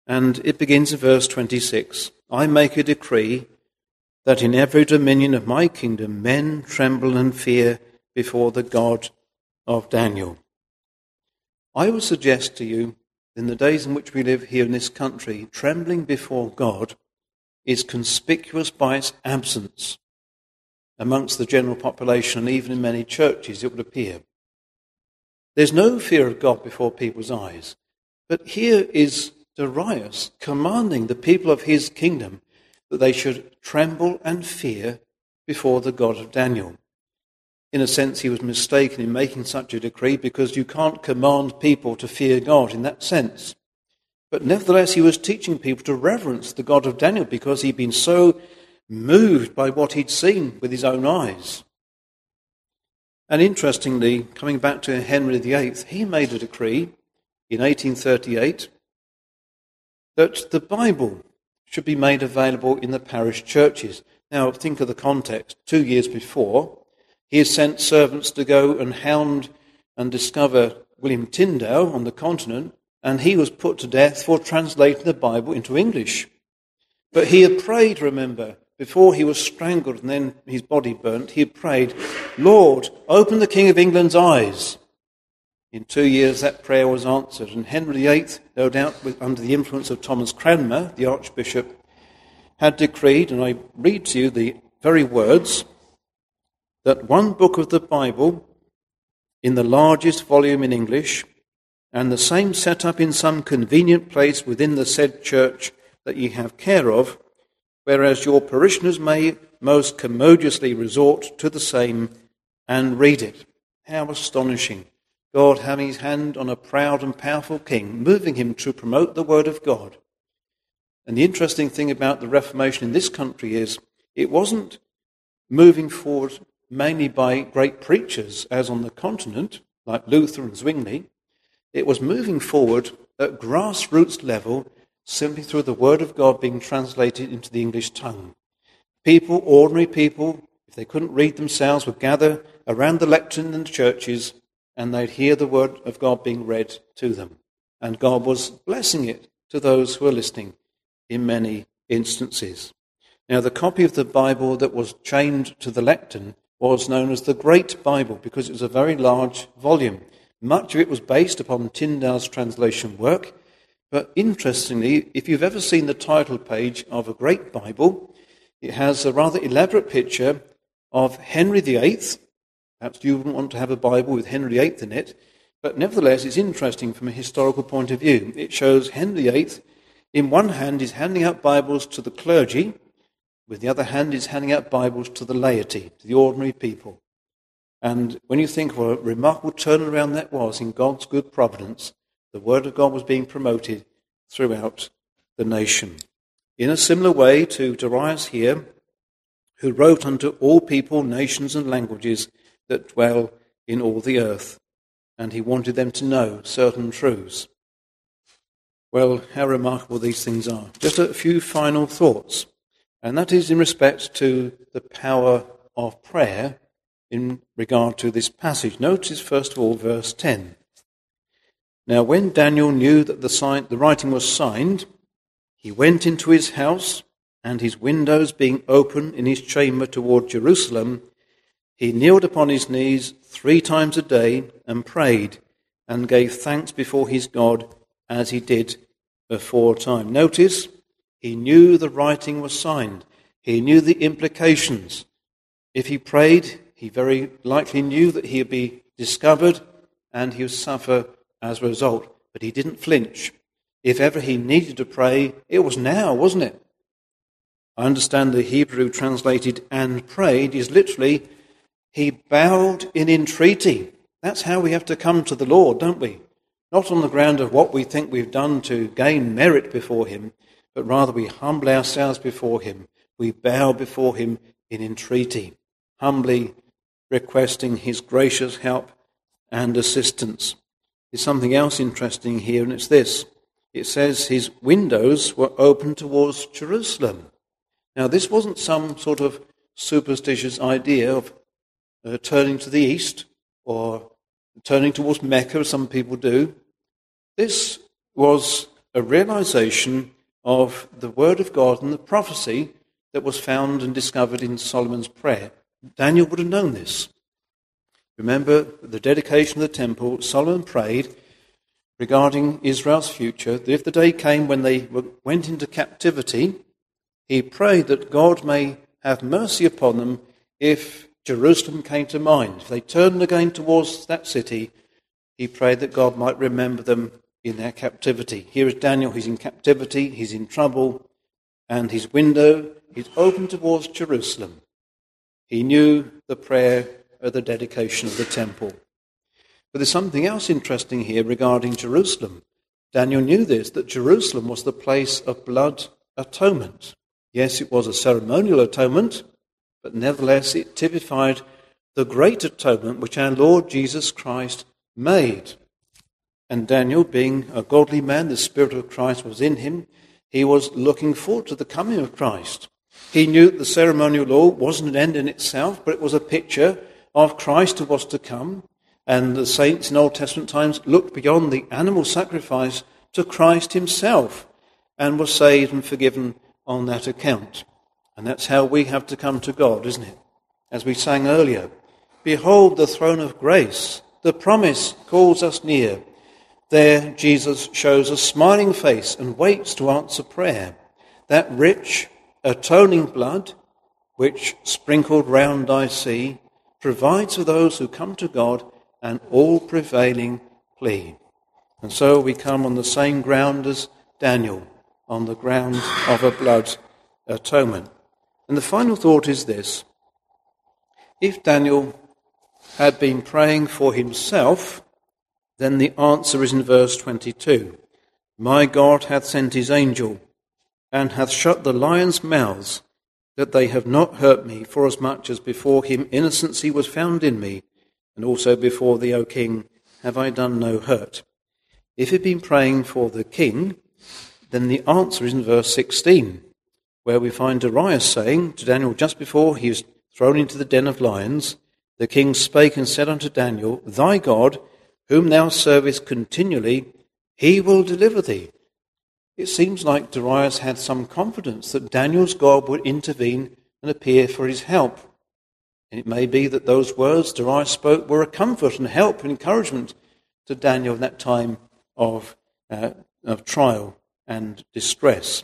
And it begins in verse 26 I make a decree that in every dominion of my kingdom men tremble and fear before the God of Daniel. I would suggest to you, in the days in which we live here in this country, trembling before God is conspicuous by its absence amongst the general population and even in many churches, it would appear. There's no fear of God before people's eyes. But here is Darius commanding the people of his kingdom that they should tremble and fear before the God of Daniel. In a sense, he was mistaken in making such a decree because you can't command people to fear God in that sense. But nevertheless, he was teaching people to reverence the God of Daniel because he'd been so moved by what he'd seen with his own eyes. And interestingly, coming back to Henry VIII, he made a decree in 1838 that the Bible should be made available in the parish churches. Now, think of the context. Two years before, he had sent servants to go and hound and discover William Tyndale on the continent, and he was put to death for translating the Bible into English. But he had prayed, remember, before he was strangled and then his body burnt, he had prayed, Lord, open the King of England's eyes. In two years, that prayer was answered, and Henry VIII, no doubt under the influence of Thomas Cranmer, the Archbishop, had decreed, and I read to you the very words, that one book of the Bible in the largest volume in English, and the same set up in some convenient place within the said church that ye have care of, whereas your parishioners may most commodiously resort to the same and read it. How astonishing! God having his hand on a proud and powerful king, moving him to promote the word of God. And the interesting thing about the Reformation in this country is it wasn't moving forward mainly by great preachers, as on the continent, like Luther and Zwingli. It was moving forward at grassroots level simply through the Word of God being translated into the English tongue. People, ordinary people, if they couldn't read themselves, would gather around the lectern in the churches and they'd hear the Word of God being read to them. And God was blessing it to those who were listening in many instances. Now, the copy of the Bible that was chained to the lectern was known as the Great Bible because it was a very large volume. Much of it was based upon Tyndale's translation work, but interestingly, if you've ever seen the title page of a great Bible, it has a rather elaborate picture of Henry VIII. Perhaps you wouldn't want to have a Bible with Henry VIII in it, but nevertheless, it's interesting from a historical point of view. It shows Henry VIII, in one hand, is handing out Bibles to the clergy, with the other hand, is handing out Bibles to the laity, to the ordinary people. And when you think what a remarkable turnaround that was in God's good providence, the Word of God was being promoted throughout the nation. In a similar way to Darius here, who wrote unto all people, nations, and languages that dwell in all the earth, and he wanted them to know certain truths. Well, how remarkable these things are. Just a few final thoughts, and that is in respect to the power of prayer in regard to this passage. Notice, first of all, verse 10. Now, when Daniel knew that the, sign, the writing was signed, he went into his house, and his windows being open in his chamber toward Jerusalem, he kneeled upon his knees three times a day and prayed and gave thanks before his God as he did aforetime. Notice, he knew the writing was signed. He knew the implications. If he prayed, he very likely knew that he would be discovered and he would suffer as a result. But he didn't flinch. If ever he needed to pray, it was now, wasn't it? I understand the Hebrew translated and prayed is literally he bowed in entreaty. That's how we have to come to the Lord, don't we? Not on the ground of what we think we've done to gain merit before Him, but rather we humble ourselves before Him. We bow before Him in entreaty, humbly requesting His gracious help and assistance. There's something else interesting here, and it's this. It says his windows were open towards Jerusalem. Now, this wasn't some sort of superstitious idea of uh, turning to the east or turning towards Mecca, as some people do. This was a realization of the Word of God and the prophecy that was found and discovered in Solomon's prayer. Daniel would have known this. Remember the dedication of the temple, Solomon prayed regarding Israel's future that if the day came when they went into captivity, he prayed that God may have mercy upon them if Jerusalem came to mind. If they turned again towards that city, he prayed that God might remember them in their captivity. Here is Daniel, he's in captivity, he's in trouble, and his window is open towards Jerusalem. He knew the prayer of the dedication of the temple. But there's something else interesting here regarding Jerusalem. Daniel knew this, that Jerusalem was the place of blood atonement. Yes, it was a ceremonial atonement, but nevertheless it typified the great atonement which our Lord Jesus Christ made. And Daniel, being a godly man, the Spirit of Christ was in him. He was looking forward to the coming of Christ. He knew that the ceremonial law wasn't an end in itself, but it was a picture of Christ who was to come. And the saints in Old Testament times looked beyond the animal sacrifice to Christ himself and were saved and forgiven on that account. And that's how we have to come to God, isn't it? As we sang earlier, Behold the throne of grace. The promise calls us near. There, Jesus shows a smiling face and waits to answer prayer. That rich, atoning blood, which sprinkled round I see, provides for those who come to God an all prevailing plea. And so we come on the same ground as Daniel, on the ground of a blood atonement. And the final thought is this. If Daniel had been praying for himself, then the answer is in verse 22 My God hath sent his angel, and hath shut the lions' mouths, that they have not hurt me, forasmuch as before him innocency was found in me, and also before thee, O king, have I done no hurt. If he'd been praying for the king, then the answer is in verse 16 where we find Darius saying to Daniel just before he was thrown into the den of lions, the king spake and said unto Daniel, Thy God, whom thou servest continually, he will deliver thee. It seems like Darius had some confidence that Daniel's God would intervene and appear for his help. And it may be that those words Darius spoke were a comfort and help and encouragement to Daniel in that time of, uh, of trial and distress.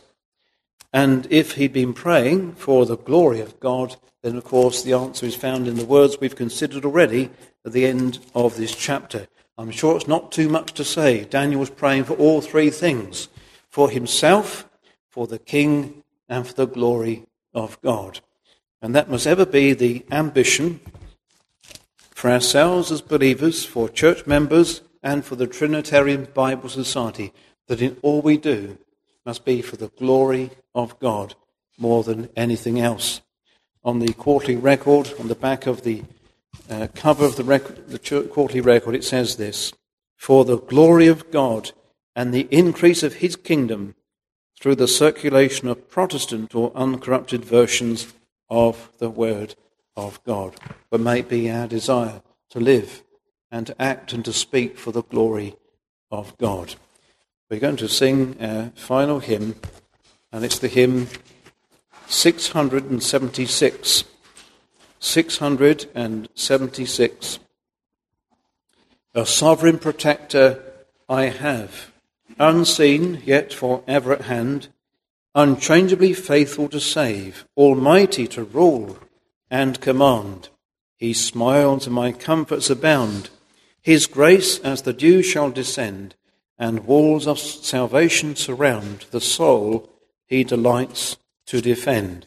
And if he'd been praying for the glory of God, then of course the answer is found in the words we've considered already at the end of this chapter. I'm sure it's not too much to say. Daniel was praying for all three things for himself, for the king, and for the glory of God. And that must ever be the ambition for ourselves as believers, for church members, and for the Trinitarian Bible Society, that in all we do must be for the glory of God more than anything else. On the quarterly record, on the back of the uh, cover of the, the quarterly record, it says this For the glory of God and the increase of his kingdom through the circulation of Protestant or uncorrupted versions of the Word of God. But may it be our desire to live and to act and to speak for the glory of God. We're going to sing a final hymn, and it's the hymn 676. 676. A sovereign protector I have, unseen yet for ever at hand, unchangeably faithful to save, almighty to rule and command. He smiles and my comforts abound. His grace as the dew shall descend, and walls of salvation surround the soul he delights to defend.